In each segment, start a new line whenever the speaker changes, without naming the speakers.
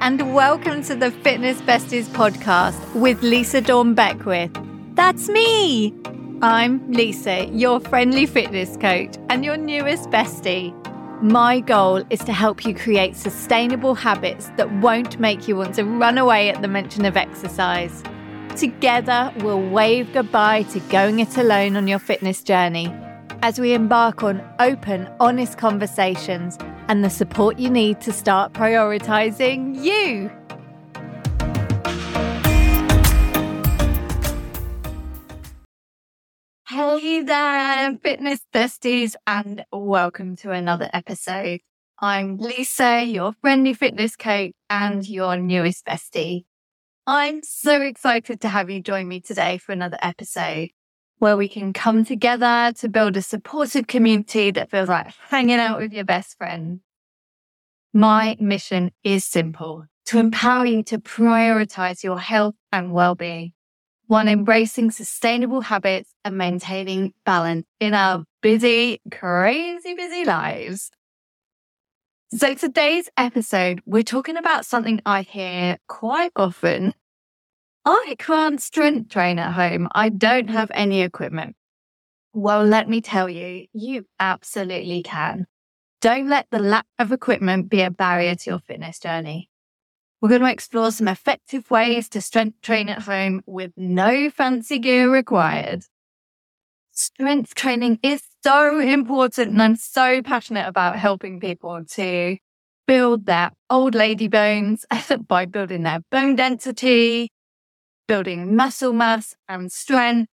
and welcome to the Fitness Besties podcast with Lisa Dawn Beckwith. That's me! I'm Lisa, your friendly fitness coach and your newest bestie. My goal is to help you create sustainable habits that won't make you want to run away at the mention of exercise. Together, we'll wave goodbye to going it alone on your fitness journey as we embark on open, honest conversations and the support you need to start prioritizing you. Hey there, fitness besties, and welcome to another episode. I'm Lisa, your friendly fitness coach and your newest bestie. I'm so excited to have you join me today for another episode where we can come together to build a supportive community that feels like hanging out with your best friend. My mission is simple to empower you to prioritize your health and well-being one embracing sustainable habits and maintaining balance in our busy, crazy busy lives. So today's episode, we're talking about something I hear quite often I can't strength train at home. I don't have any equipment. Well, let me tell you, you absolutely can. Don't let the lack of equipment be a barrier to your fitness journey. We're going to explore some effective ways to strength train at home with no fancy gear required. Strength training is so important, and I'm so passionate about helping people to build their old lady bones by building their bone density, building muscle mass and strength,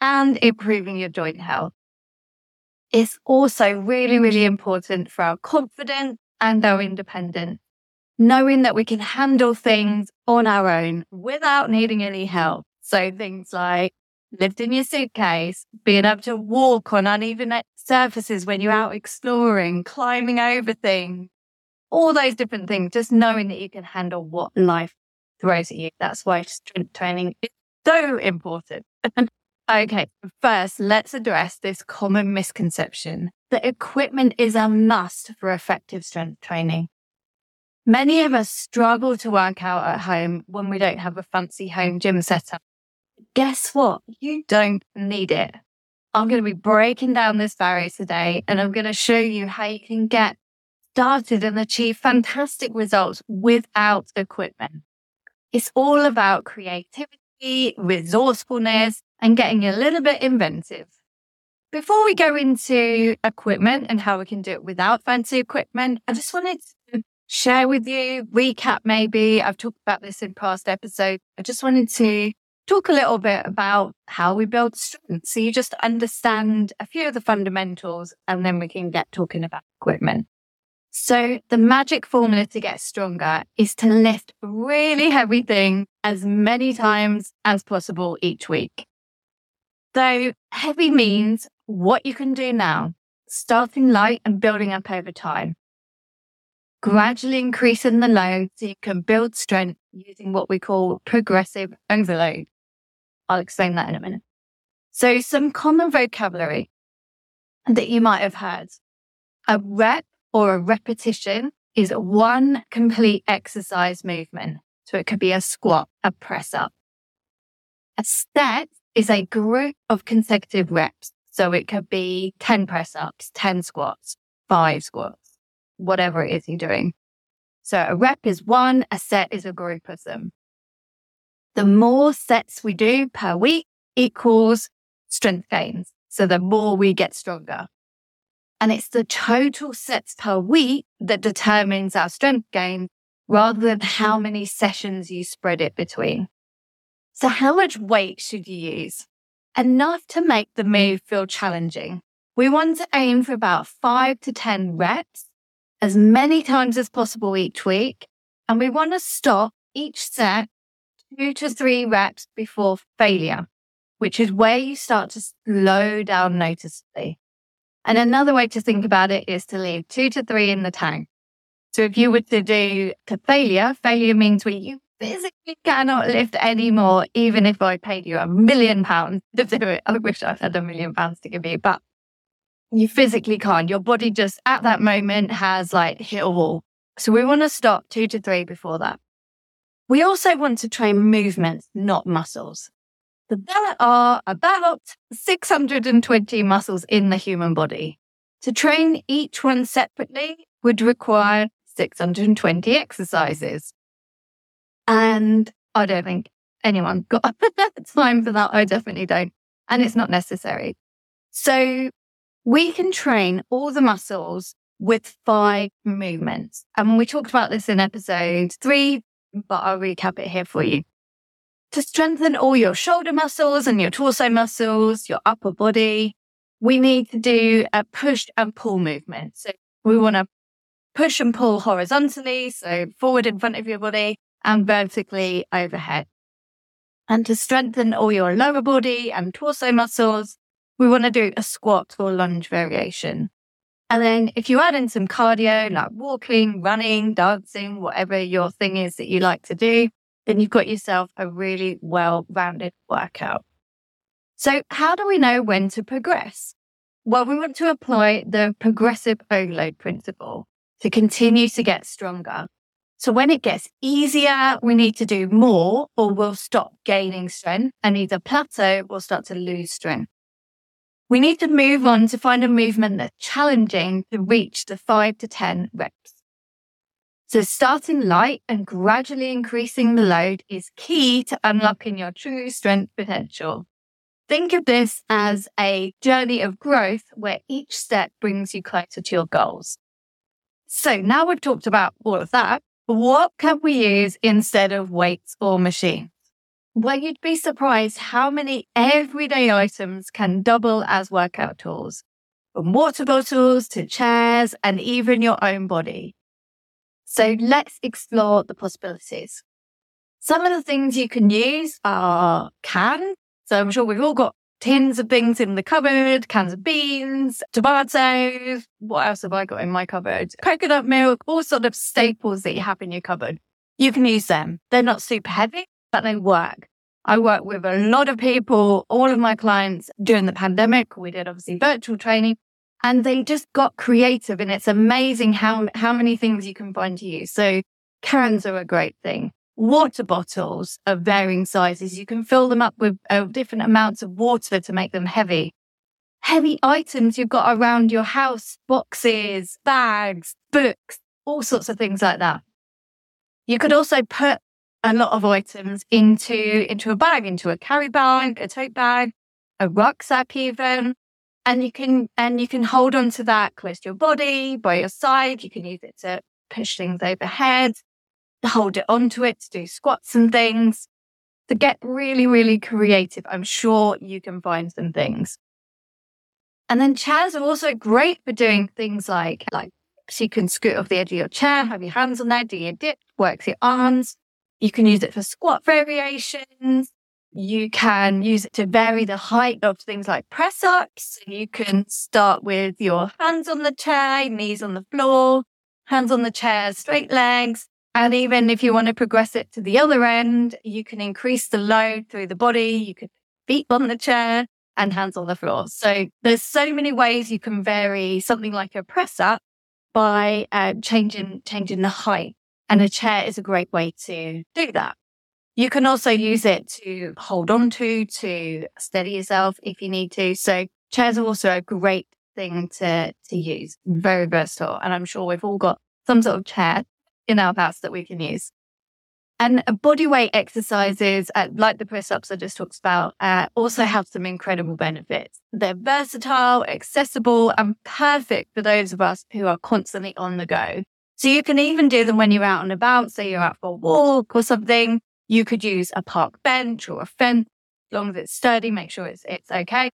and improving your joint health. It's also really, really important for our confidence and our independence, knowing that we can handle things on our own without needing any help. So things like lifting your suitcase, being able to walk on uneven surfaces when you're out exploring, climbing over things, all those different things, just knowing that you can handle what life throws at you. That's why strength training is so important. okay, first, let's address this common misconception that equipment is a must for effective strength training. Many of us struggle to work out at home when we don't have a fancy home gym setup. Guess what? You don't need it. I'm going to be breaking down this barrier today and I'm going to show you how you can get started and achieve fantastic results without equipment. It's all about creativity, resourcefulness, and getting a little bit inventive. Before we go into equipment and how we can do it without fancy equipment, I just wanted to share with you, recap maybe. I've talked about this in past episodes. I just wanted to talk a little bit about how we build strength. So you just understand a few of the fundamentals and then we can get talking about equipment. So the magic formula to get stronger is to lift really heavy things as many times as possible each week. So heavy means what you can do now, starting light and building up over time. Gradually increasing the load so you can build strength using what we call progressive overload. I'll explain that in a minute. So some common vocabulary that you might have heard. A rep or a repetition is one complete exercise movement. So it could be a squat, a press up. A set is a group of consecutive reps. So it could be 10 press ups, 10 squats, five squats, whatever it is you're doing. So a rep is one, a set is a group of them. The more sets we do per week equals strength gains. So the more we get stronger. And it's the total sets per week that determines our strength gain rather than how mm-hmm. many sessions you spread it between. So how much weight should you use? Enough to make the move feel challenging. We want to aim for about five to 10 reps as many times as possible each week. And we want to stop each set two to three reps before failure, which is where you start to slow down noticeably. And another way to think about it is to leave two to three in the tank. So if you were to do to failure, failure means where you physically cannot lift anymore, even if I paid you a million pounds to do it. I wish I had a million pounds to give you, but you physically can't. Your body just at that moment has like hit a wall So we want to stop two to three before that. We also want to train movements, not muscles. There are about 620 muscles in the human body. To train each one separately would require 620 exercises. And I don't think anyone got time for that. I definitely don't. And it's not necessary. So we can train all the muscles with five movements. And we talked about this in episode three, but I'll recap it here for you. To strengthen all your shoulder muscles and your torso muscles, your upper body, we need to do a push and pull movement. So we want to push and pull horizontally, so forward in front of your body and vertically overhead. And to strengthen all your lower body and torso muscles, we want to do a squat or lunge variation. And then if you add in some cardio, like walking, running, dancing, whatever your thing is that you like to do, then you've got yourself a really well rounded workout. So how do we know when to progress? Well, we want to apply the progressive overload principle to continue to get stronger. So when it gets easier, we need to do more or we'll stop gaining strength and either plateau or start to lose strength. We need to move on to find a movement that's challenging to reach the five to 10 reps. So starting light and gradually increasing the load is key to unlocking your true strength potential. Think of this as a journey of growth where each step brings you closer to your goals. So now we've talked about all of that. What can we use instead of weights or machines? Well, you'd be surprised how many everyday items can double as workout tools, from water bottles to chairs and even your own body. So let's explore the possibilities. Some of the things you can use are cans. So I'm sure we've all got tins of things in the cupboard, cans of beans, tomatoes. What else have I got in my cupboard? Coconut milk, all sort of staples that you have in your cupboard. You can use them. They're not super heavy, but they work. I work with a lot of people, all of my clients during the pandemic. We did obviously virtual training and they just got creative and it's amazing how, how many things you can find to use. So cans are a great thing water bottles of varying sizes. You can fill them up with uh, different amounts of water to make them heavy. Heavy items you've got around your house, boxes, bags, books, all sorts of things like that. You could also put a lot of items into, into a bag, into a carry bag, a tote bag, a rucksack even. And you can, and you can hold on to that close to your body, by your side. You can use it to push things overhead hold it onto it to do squats and things. To get really, really creative, I'm sure you can find some things. And then chairs are also great for doing things like, like so you can scoot off the edge of your chair, have your hands on there, do your dip, works your arms. You can use it for squat variations. You can use it to vary the height of things like press ups. You can start with your hands on the chair, knees on the floor, hands on the chair, straight legs, and even if you want to progress it to the other end, you can increase the load through the body. You could feet on the chair and hands on the floor. So there's so many ways you can vary something like a press up by uh, changing, changing the height. And a chair is a great way to do that. You can also use it to hold on to, to steady yourself if you need to. So chairs are also a great thing to, to use. Very versatile. And I'm sure we've all got some sort of chair in our house that we can use. And body weight exercises, uh, like the press ups I just talked about, uh, also have some incredible benefits. They're versatile, accessible, and perfect for those of us who are constantly on the go. So you can even do them when you're out and about. Say you're out for a walk or something. You could use a park bench or a fence, as long as it's sturdy, make sure it's, it's okay.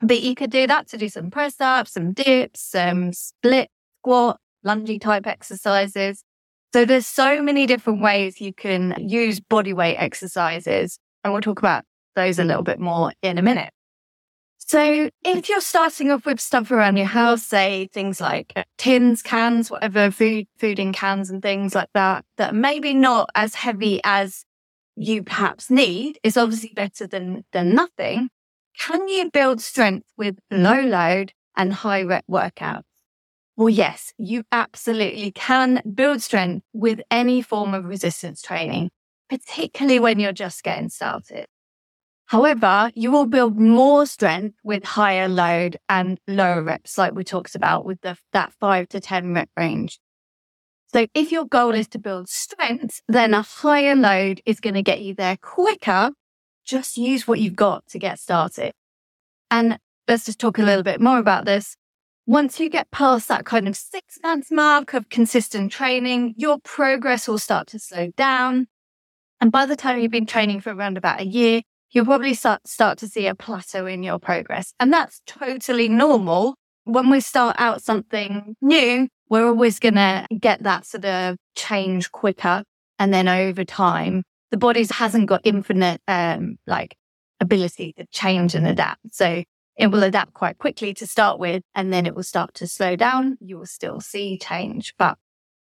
But you could do that to do some press ups, some dips, some split squat, lungey type exercises. So there's so many different ways you can use body weight exercises. And we'll talk about those a little bit more in a minute. So if you're starting off with stuff around your house, say things like tins, cans, whatever food, food in cans and things like that, that maybe not as heavy as you perhaps need is obviously better than, than nothing. Can you build strength with low load and high rep workouts? Well, yes, you absolutely can build strength with any form of resistance training, particularly when you're just getting started. However, you will build more strength with higher load and lower reps, like we talked about with the, that five to 10 rep range. So if your goal is to build strength, then a higher load is going to get you there quicker. Just use what you've got to get started. And let's just talk a little bit more about this. Once you get past that kind of six months mark of consistent training, your progress will start to slow down. And by the time you've been training for around about a year, you'll probably start, start to see a plateau in your progress. And that's totally normal. When we start out something new, we're always going to get that sort of change quicker. And then over time, the body hasn't got infinite, um, like ability to change and adapt. So it will adapt quite quickly to start with, and then it will start to slow down. You will still see change. But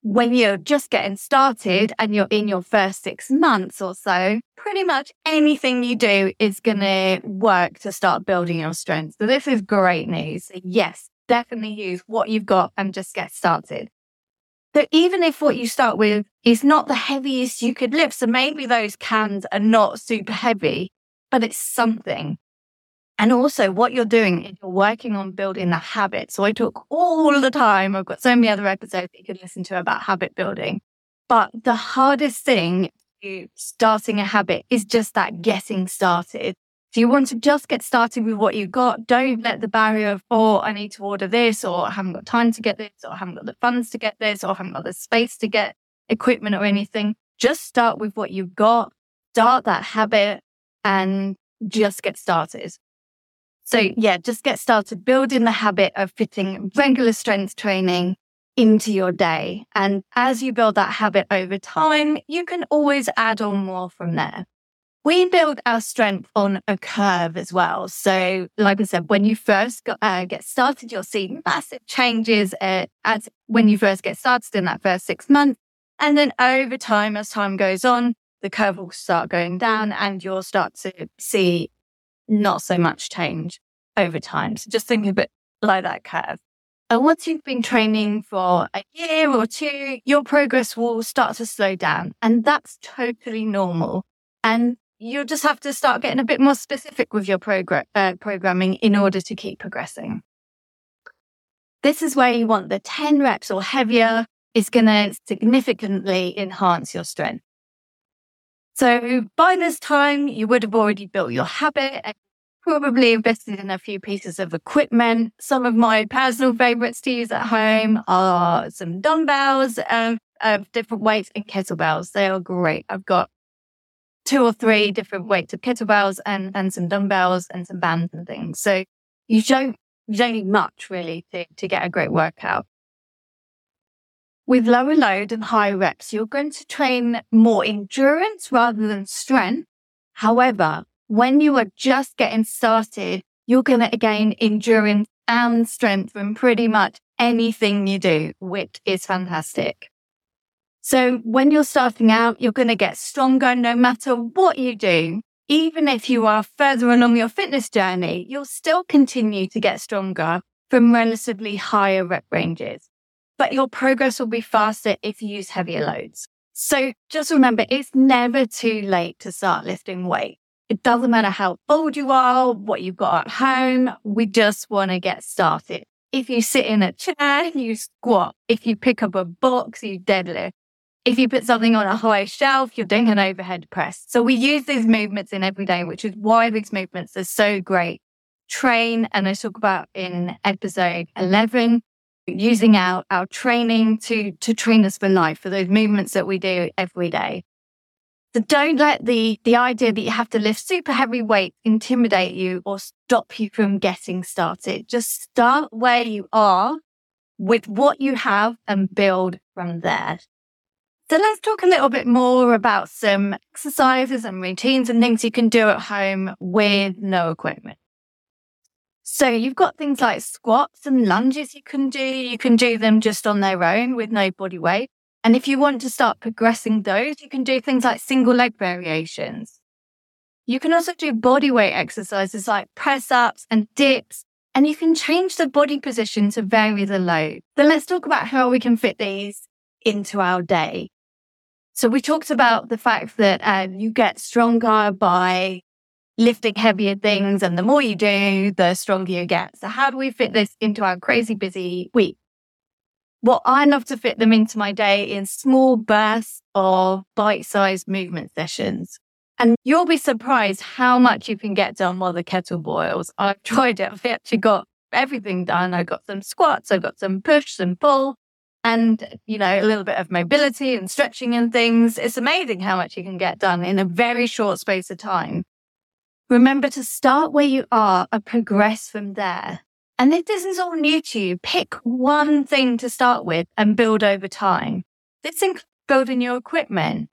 when you're just getting started and you're in your first six months or so, pretty much anything you do is going to work to start building your strength. So this is great news. Yes, definitely use what you've got and just get started. So even if what you start with is not the heaviest you could lift, so maybe those cans are not super heavy, but it's something. And also, what you're doing is you're working on building a habit. So I talk all the time. I've got so many other episodes that you can listen to about habit building. But the hardest thing to starting a habit is just that getting started. So you want to just get started with what you've got. Don't let the barrier of, oh, I need to order this, or I haven't got time to get this, or I haven't got the funds to get this, or I haven't got the space to get equipment or anything. Just start with what you've got, start that habit, and just get started. So yeah, just get started building the habit of fitting regular strength training into your day. And as you build that habit over time, you can always add on more from there. We build our strength on a curve as well. So, like I said, when you first uh, get started, you'll see massive changes uh, as when you first get started in that first six months. And then over time, as time goes on, the curve will start going down and you'll start to see not so much change over time. So just think of it like that curve. And once you've been training for a year or two, your progress will start to slow down. And that's totally normal. And you'll just have to start getting a bit more specific with your progr- uh, programming in order to keep progressing. This is where you want the 10 reps or heavier is going to significantly enhance your strength. So by this time, you would have already built your habit and probably invested in a few pieces of equipment. Some of my personal favorites to use at home are some dumbbells of, of different weights and kettlebells. They are great. I've got two or three mm. different weights of kettlebells and, and some dumbbells and some bands and things. So you don't, you don't need much really to, to get a great workout. With mm. lower load and high reps, you're going to train more endurance rather than strength. However, when you are just getting started, you're going to gain endurance and strength from pretty much anything you do, which is fantastic. So when you're starting out, you're going to get stronger no matter what you do. Even if you are further along your fitness journey, you'll still continue to get stronger from relatively higher rep ranges but your progress will be faster if you use heavier loads. So just remember, it's never too late to start lifting weight. It doesn't matter how old you are, what you've got at home. We just want to get started. If you sit in a chair, you squat. If you pick up a box, you deadlift. If you put something on a high shelf, you're doing an overhead press. So we use these movements in every day, which is why these movements are so great. Train, and I talk about in episode 11, using our, our training to, to train us for life, for those movements that we do every day. So don't let the, the idea that you have to lift super heavy weight intimidate you or stop you from getting started. Just start where you are with what you have and build from there. So let's talk a little bit more about some exercises and routines and things you can do at home with no equipment. So you've got things like squats and lunges you can do. You can do them just on their own with no body weight. And if you want to start progressing those, you can do things like single leg variations. You can also do body weight exercises like press ups and dips, and you can change the body position to vary the load. Then let's talk about how we can fit these into our day. So we talked about the fact that um, you get stronger by lifting heavier things. And the more you do, the stronger you get. So how do we fit this into our crazy busy week? Well, I love to fit them into my day in small bursts of bite sized movement sessions. And you'll be surprised how much you can get done while the kettle boils. I've tried it. I've actually got everything done. I got some squats, I got some push, some pull, and, you know, a little bit of mobility and stretching and things. It's amazing how much you can get done in a very short space of time. Remember to start where you are and progress from there. And if this is all new to you, pick one thing to start with and build over time. This includes building your equipment.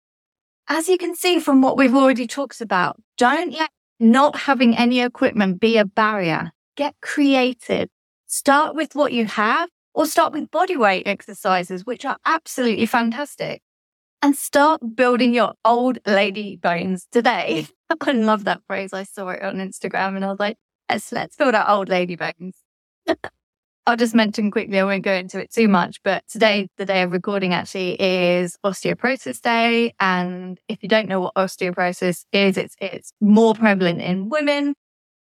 As you can see from what we've already talked about, don't let not having any equipment be a barrier. Get creative. Start with what you have or start with body weight exercises, which are absolutely fantastic. And start building your old lady bones today. I love that phrase. I saw it on Instagram and I was like, let's, let's build our old lady bones. I'll just mention quickly, I won't go into it too much, but today, the day of recording actually is osteoporosis day. And if you don't know what osteoporosis is, it's, it's more prevalent in women.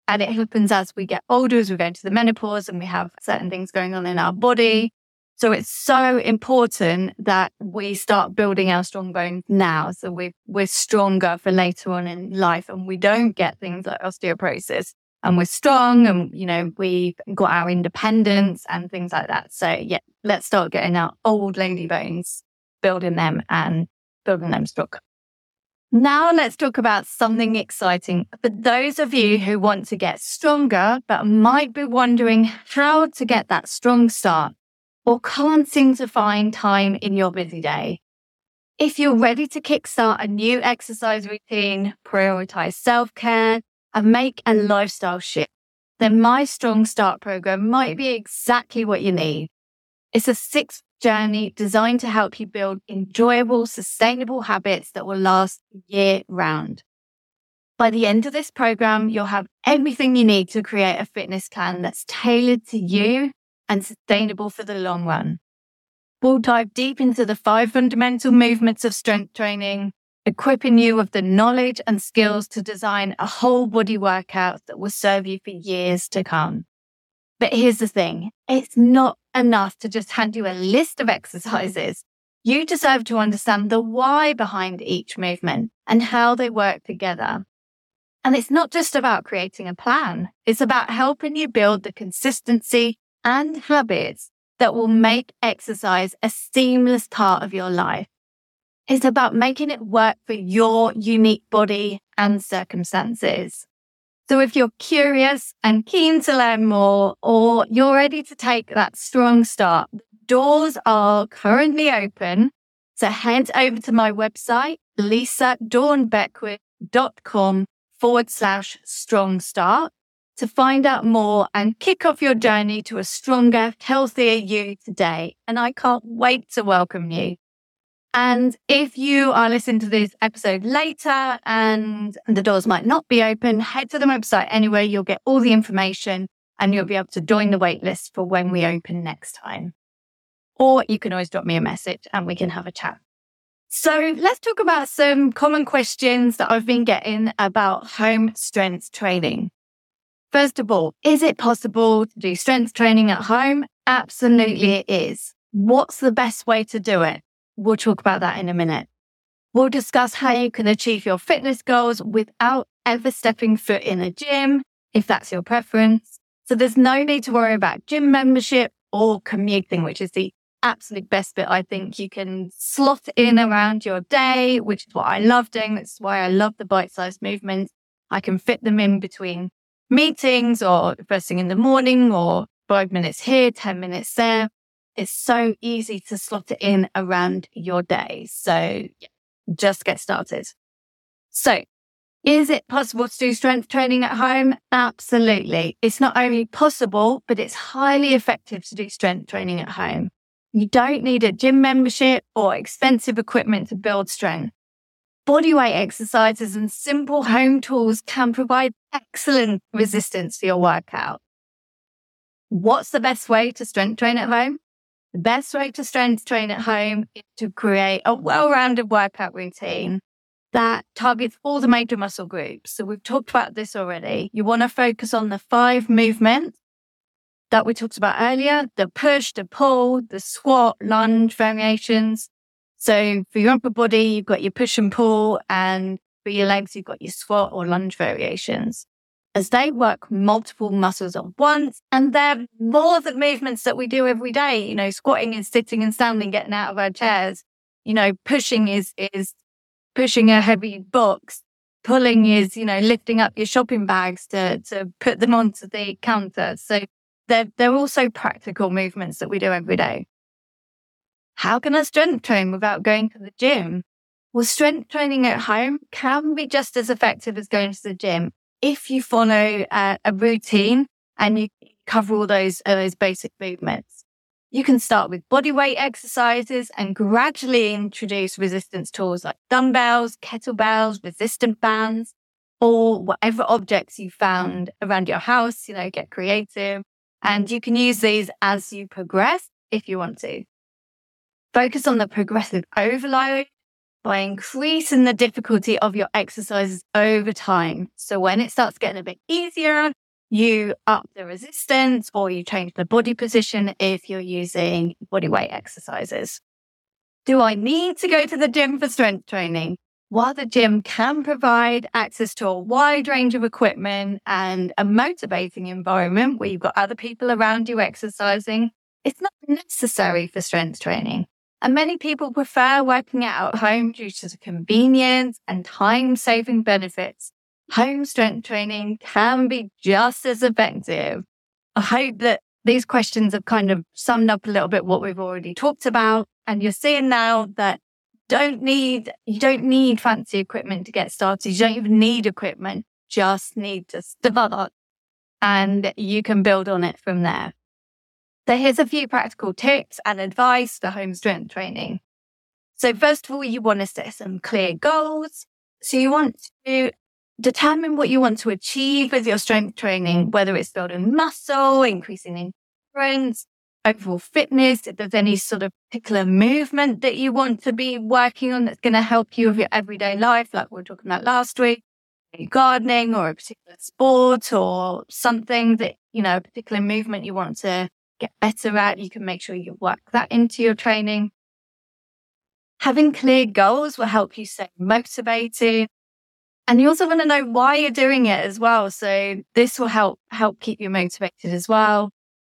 And it happens as we get older, as we go into the menopause and we have certain things going on in our body. Mm-hmm. So it's so important that we start building our strong bones now. So we, we're stronger for later on in life and we don't get things like osteoporosis and we're strong and, you know, we've got our independence and things like that. So yeah, let's start getting our old lady bones, building them and building them strong. Now let's talk about something exciting for those of you who want to get stronger, but might be wondering how to get that strong start or can't seem to find time in your busy day. If you're ready to kickstart a new exercise routine, prioritize self care, and make a lifestyle shift, then my Strong Start program might be exactly what you need. It's a six journey designed to help you build enjoyable, sustainable habits that will last year round. By the end of this program, you'll have everything you need to create a fitness plan that's tailored to you and sustainable for the long run. We'll dive deep into the five fundamental movements of strength training, equipping you with the knowledge and skills to design a whole body workout that will serve you for years to come. But here's the thing it's not enough to just hand you a list of exercises. You deserve to understand the why behind each movement and how they work together. And it's not just about creating a plan. It's about helping you build the consistency and habits that will make exercise a seamless part of your life. It's about making it work for your unique body and circumstances. So if you're curious and keen to learn more, or you're ready to take that strong start, doors are currently open. So head over to my website, lisadawnbeckwith.com forward slash strong start to find out more and kick off your journey to a stronger, healthier you today. And I can't wait to welcome you. And if you are listening to this episode later and the doors might not be open, head to the website anyway. You'll get all the information and you'll be able to join the waitlist for when we open next time. Or you can always drop me a message and we can have a chat. So let's talk about some common questions that I've been getting about home strength training. First of all, is it possible to do strength training at home? Absolutely, it is. What's the best way to do it? We'll talk about that in a minute. We'll discuss how you can achieve your fitness goals without ever stepping foot in a gym, if that's your preference. So there's no need to worry about gym membership or commuting, which is the absolute best bit. I think you can slot in around your day, which is what I love doing. That's why I love the bite sized movements. I can fit them in between meetings or first thing in the morning or five minutes here, 10 minutes there. It's so easy to slot it in around your day. So just get started. So is it possible to do strength training at home? Absolutely. It's not only possible, but it's highly effective to do strength training at home. You don't need a gym membership or expensive equipment to build strength. Bodyweight exercises and simple home tools can provide excellent resistance for your workout. What's the best way to strength train at home? The best way to strength train at home is to create a well-rounded workout routine that targets all the major muscle groups. So we've talked about this already. You want to focus on the five movements that we talked about earlier, the push, the pull, the squat, lunge variations. So for your upper body, you've got your push and pull and for your legs, you've got your squat or lunge variations as they work multiple muscles at once. And they're more the movements that we do every day. You know, squatting is sitting and standing, getting out of our chairs. You know, pushing is, is pushing a heavy box. Pulling is, you know, lifting up your shopping bags to, to put them onto the counter. So they're, they're also practical movements that we do every day. How can I strength train without going to the gym? Well, strength training at home can be just as effective as going to the gym if you follow a, a routine and you cover all those, uh, those basic movements. You can start with body weight exercises and gradually introduce resistance tools like dumbbells, kettlebells, resistant bands, or whatever objects you found around your house, you know, get creative. And you can use these as you progress if you want to. Focus on the progressive overload by increasing the difficulty of your exercises over time. So when it starts getting a bit easier, you up the resistance or you change the body position if you're using body weight exercises. Do I need to go to the gym for strength training? While the gym can provide access to a wide range of equipment and a motivating environment where you've got other people around you exercising, it's not necessary for strength training. And many people prefer working out at home due to the convenience and time saving benefits. Home strength training can be just as effective. I hope that these questions have kind of summed up a little bit what we've already talked about. And you're seeing now that don't need, you don't need fancy equipment to get started. You don't even need equipment, just need to start and you can build on it from there. So here's a few practical tips and advice for home strength training. So first of all, you want to set some clear goals. So you want to determine what you want to achieve with your strength training, whether it's building muscle, increasing endurance, overall fitness, if there's any sort of particular movement that you want to be working on that's going to help you with your everyday life, like we were talking about last week, gardening or a particular sport or something that, you know, a particular movement you want to get better at. You can make sure you work that into your training. Having clear goals will help you stay motivated. And you also want to know why you're doing it as well. So this will help, help keep you motivated as well.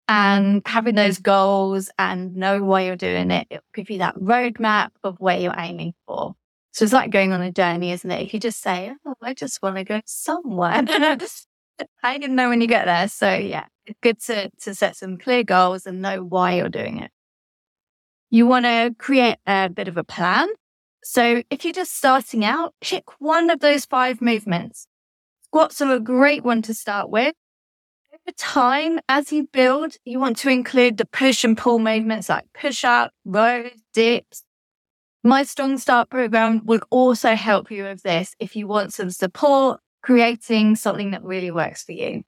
And having those goals and know why you're doing it, it'll give you that roadmap of where you're aiming for. So it's like going on a journey, isn't it? If you just say, Oh, I just want to go somewhere. I didn't know when you get there. So yeah, it's good to, to set some clear goals and know why you're doing it. You want to create a bit of a plan. So if you're just starting out, pick one of those five movements. Squats are a great one to start with. Over time, as you build, you want to include the push and pull movements like push up, rows, dips. My Strong Start program will also help you with this if you want some support creating something that really works for you.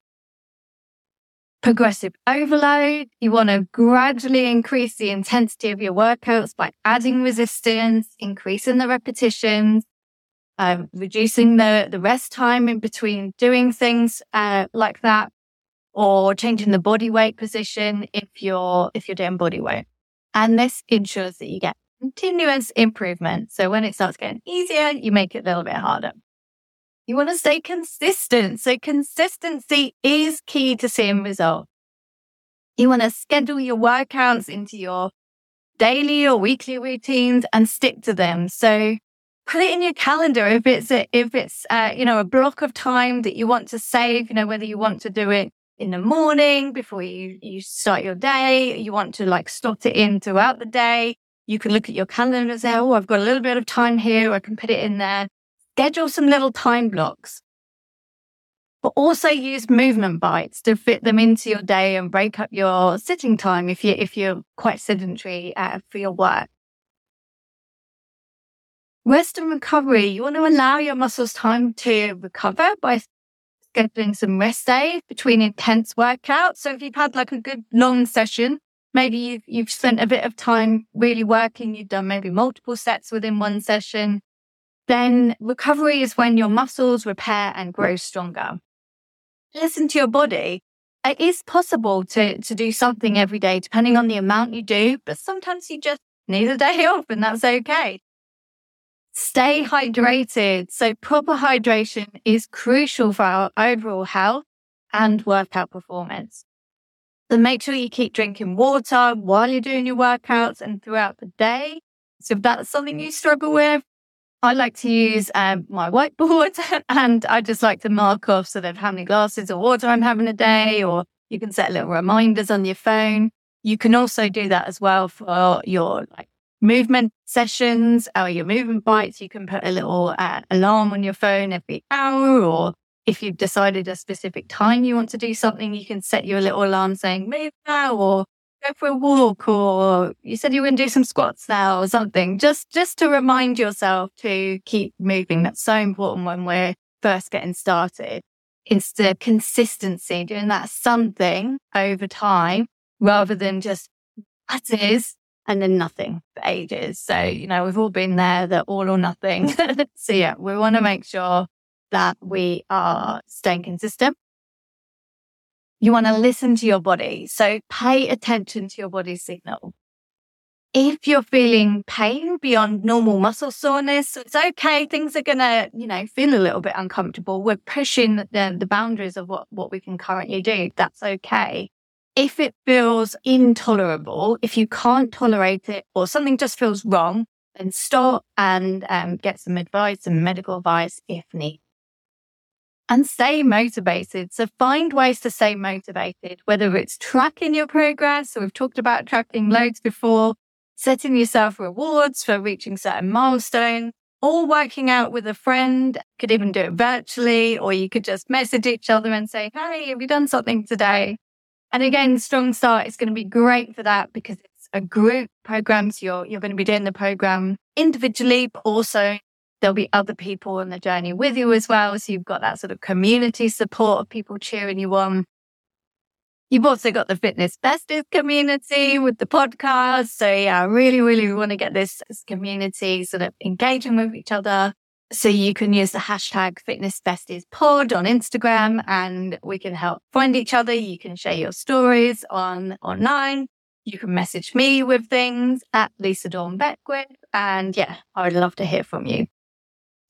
Progressive overload. You want to gradually increase the intensity of your workouts by adding resistance, increasing the repetitions, um, reducing the, the rest time in between doing things uh, like that, or changing the body weight position if you're if you're doing body weight. And this ensures that you get continuous improvement. So when it starts getting easier, you make it a little bit harder. You want to stay consistent. So consistency is key to seeing results. You want to schedule your workouts into your daily or weekly routines and stick to them. So put it in your calendar if it's a, if it's uh, you know a block of time that you want to save. You know whether you want to do it in the morning before you you start your day. You want to like slot it in throughout the day. You can look at your calendar and say, oh, I've got a little bit of time here. I can put it in there schedule some little time blocks, but also use movement bites to fit them into your day and break up your sitting time if you if you're quite sedentary uh, for your work. Rest and recovery. You want to allow your muscles time to recover by scheduling some rest days between intense workouts. So if you've had like a good long session, maybe you've, you've spent a bit of time really working, you've done maybe multiple sets within one session, then recovery is when your muscles repair and grow stronger. Listen to your body. It is possible to, to do something every day, depending on the amount you do, but sometimes you just need a day off and that's okay. Stay hydrated. So proper hydration is crucial for our overall health and workout performance. So make sure you keep drinking water while you're doing your workouts and throughout the day. So if that's something you struggle with, I like to use um, my whiteboard and I just like to mark off sort of how many glasses of water I'm having a day, or you can set little reminders on your phone. You can also do that as well for your like movement sessions or your movement bites. You can put a little uh, alarm on your phone every hour, or if you've decided a specific time you want to do something, you can set your little alarm saying move now or go for a walk or you said you were going to do some squats now or something. Just just to remind yourself to keep moving. That's so important when we're first getting started. It's the consistency doing that something over time rather than just that is and then nothing for ages. So you know we've all been there the all or nothing. So yeah we want to make sure that we are staying consistent you want to listen to your body. So pay attention to your body's signal. If you're feeling pain beyond normal muscle soreness, it's okay. Things are going to, you know, feel a little bit uncomfortable. We're pushing the, the boundaries of what, what we can currently do. That's okay. If it feels intolerable, if you can't tolerate it or something just feels wrong, then stop and um, get some advice and medical advice if need and stay motivated. So find ways to stay motivated, whether it's tracking your progress. So we've talked about tracking loads before, setting yourself rewards for reaching certain milestones, or working out with a friend. Could even do it virtually, or you could just message each other and say, Hey, have you done something today? And again, Strong Start is going to be great for that because it's a group program. So you're, you're going to be doing the program individually, but also there'll be other people on the journey with you as well. So you've got that sort of community support of people cheering you on. You've also got the Fitness Besties community with the podcast. So yeah, I really, really want to get this, this community sort of engaging with each other. So you can use the hashtag Fitness Besties Pod on Instagram and we can help find each other. You can share your stories on online. You can message me with things at Lisa Dawn Beckwith. And yeah, I would love to hear from you.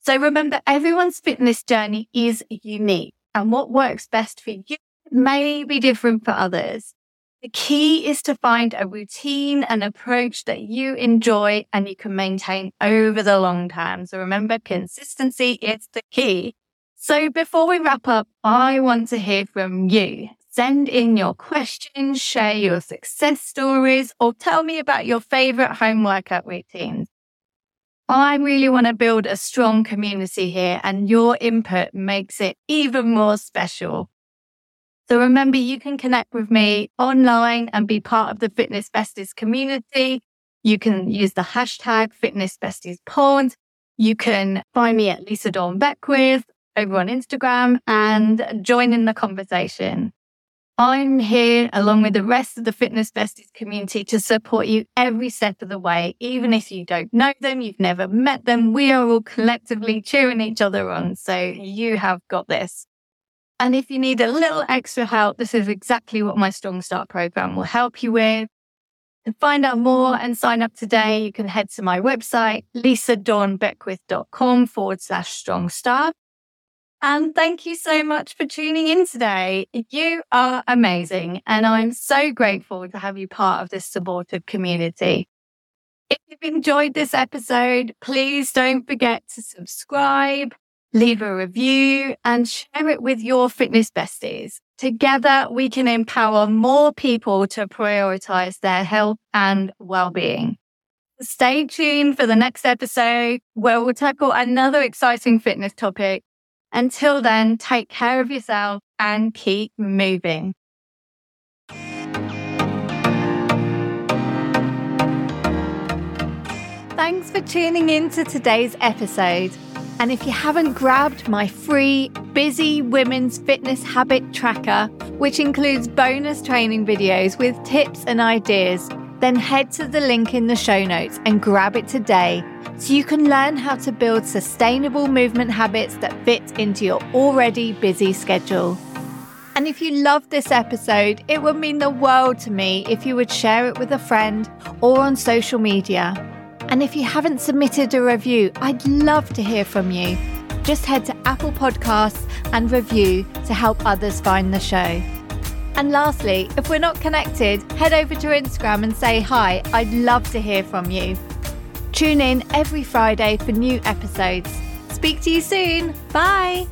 So remember, everyone's fitness journey is unique and what works best for you may be different for others. The key is to find a routine and approach that you enjoy and you can maintain over the long term. So remember, consistency is the key. So before we wrap up, I want to hear from you. Send in your questions, share your success stories, or tell me about your favorite home workout routines. I really want to build a strong community here, and your input makes it even more special. So remember, you can connect with me online and be part of the Fitness Besties community. You can use the hashtag Fitness Besties Pod. You can find me at Lisa Dawn Beckwith over on Instagram and join in the conversation. I'm here along with the rest of the Fitness Besties community to support you every step of the way. Even if you don't know them, you've never met them, we are all collectively cheering each other on. So you have got this. And if you need a little extra help, this is exactly what my Strong Start program will help you with. To find out more and sign up today, you can head to my website, lisadawnbeckwith.com forward slash strong start. And thank you so much for tuning in today. You are amazing. And I'm so grateful to have you part of this supportive community. If you've enjoyed this episode, please don't forget to subscribe, leave a review and share it with your fitness besties. Together, we can empower more people to prioritize their health and well-being. Stay tuned for the next episode where we'll tackle another exciting fitness topic until then, take care of yourself and keep moving. Thanks for tuning in to today's episode. And if you haven't grabbed my free Busy Women's Fitness Habit Tracker, which includes bonus training videos with tips and ideas, then head to the link in the show notes and grab it today so you can learn how to build sustainable movement habits that fit into your already busy schedule. And if you loved this episode, it would mean the world to me if you would share it with a friend or on social media. And if you haven't submitted a review, I'd love to hear from you. Just head to Apple Podcasts and review to help others find the show. And lastly, if we're not connected, head over to Instagram and say hi. I'd love to hear from you. Tune in every Friday for new episodes. Speak to you soon. Bye.